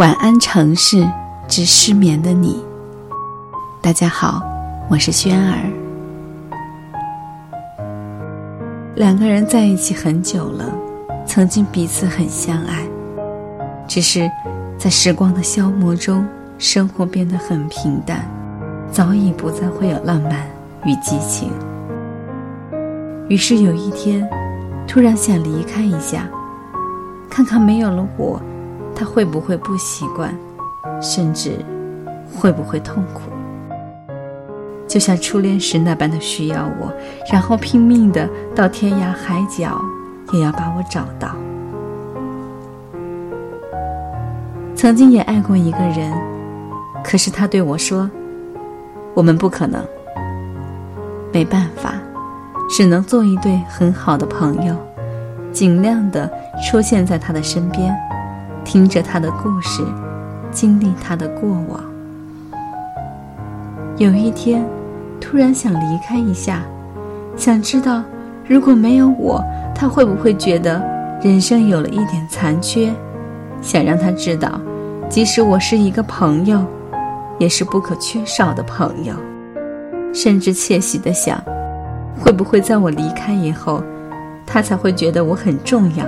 晚安，城市之失眠的你。大家好，我是轩儿。两个人在一起很久了，曾经彼此很相爱，只是在时光的消磨中，生活变得很平淡，早已不再会有浪漫与激情。于是有一天，突然想离开一下，看看没有了我。他会不会不习惯，甚至会不会痛苦？就像初恋时那般的需要我，然后拼命的到天涯海角也要把我找到。曾经也爱过一个人，可是他对我说：“我们不可能。”没办法，只能做一对很好的朋友，尽量的出现在他的身边。听着他的故事，经历他的过往。有一天，突然想离开一下，想知道如果没有我，他会不会觉得人生有了一点残缺？想让他知道，即使我是一个朋友，也是不可缺少的朋友。甚至窃喜的想，会不会在我离开以后，他才会觉得我很重要，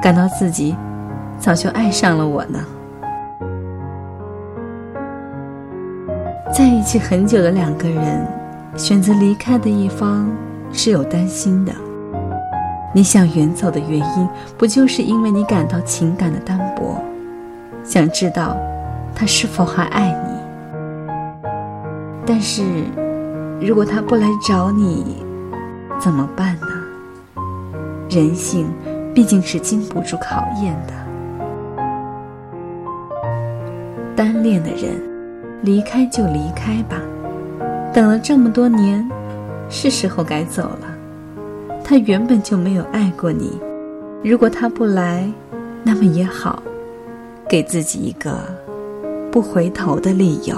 感到自己。早就爱上了我呢。在一起很久的两个人，选择离开的一方是有担心的。你想远走的原因，不就是因为你感到情感的单薄，想知道他是否还爱你？但是如果他不来找你，怎么办呢？人性毕竟是经不住考验的。单恋的人，离开就离开吧，等了这么多年，是时候该走了。他原本就没有爱过你，如果他不来，那么也好，给自己一个不回头的理由。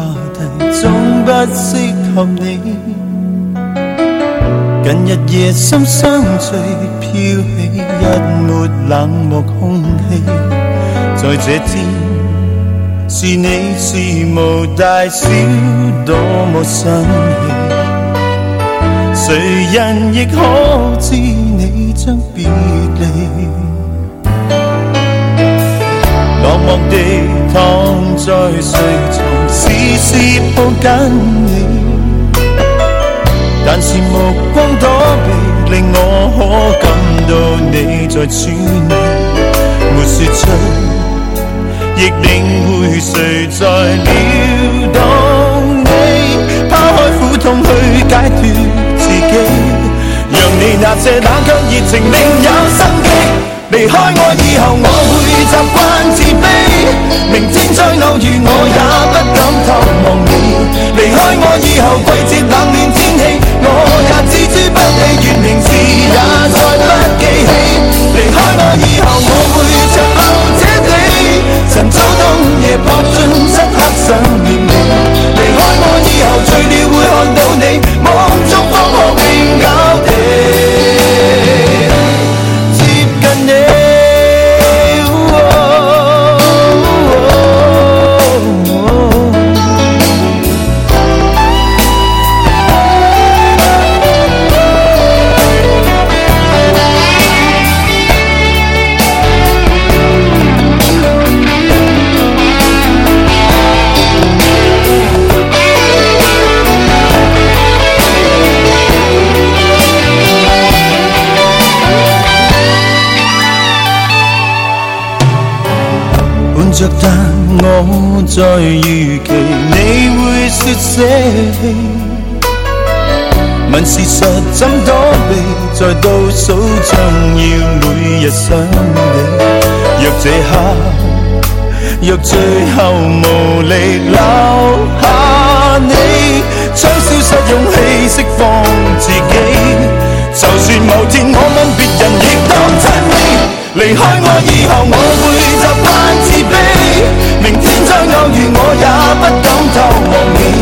话题总不适合你。近日夜深相聚，飘起一抹冷漠空气。在这天，是你是无大小，多么生气。谁人亦可知你将别离，落寞地躺在睡床。时时抱紧你，但是目光躲避，令我可感到你在喘气。没说出，亦领会谁在撩动你。抛开苦痛去解脱自己，让你那些冷却热情另有生机。离开我以后，我会习惯自卑。明天再偶遇，我也。望你，离开我以后，季节冷。若但我在预期，你会说捨棄。问事实怎躲避，在倒数將要每日想你。若这刻，若最后无力留下你，将消失勇气释放自己。就算某天我问别人，亦当真你离开我以后，我。会。我也不敢偷望你。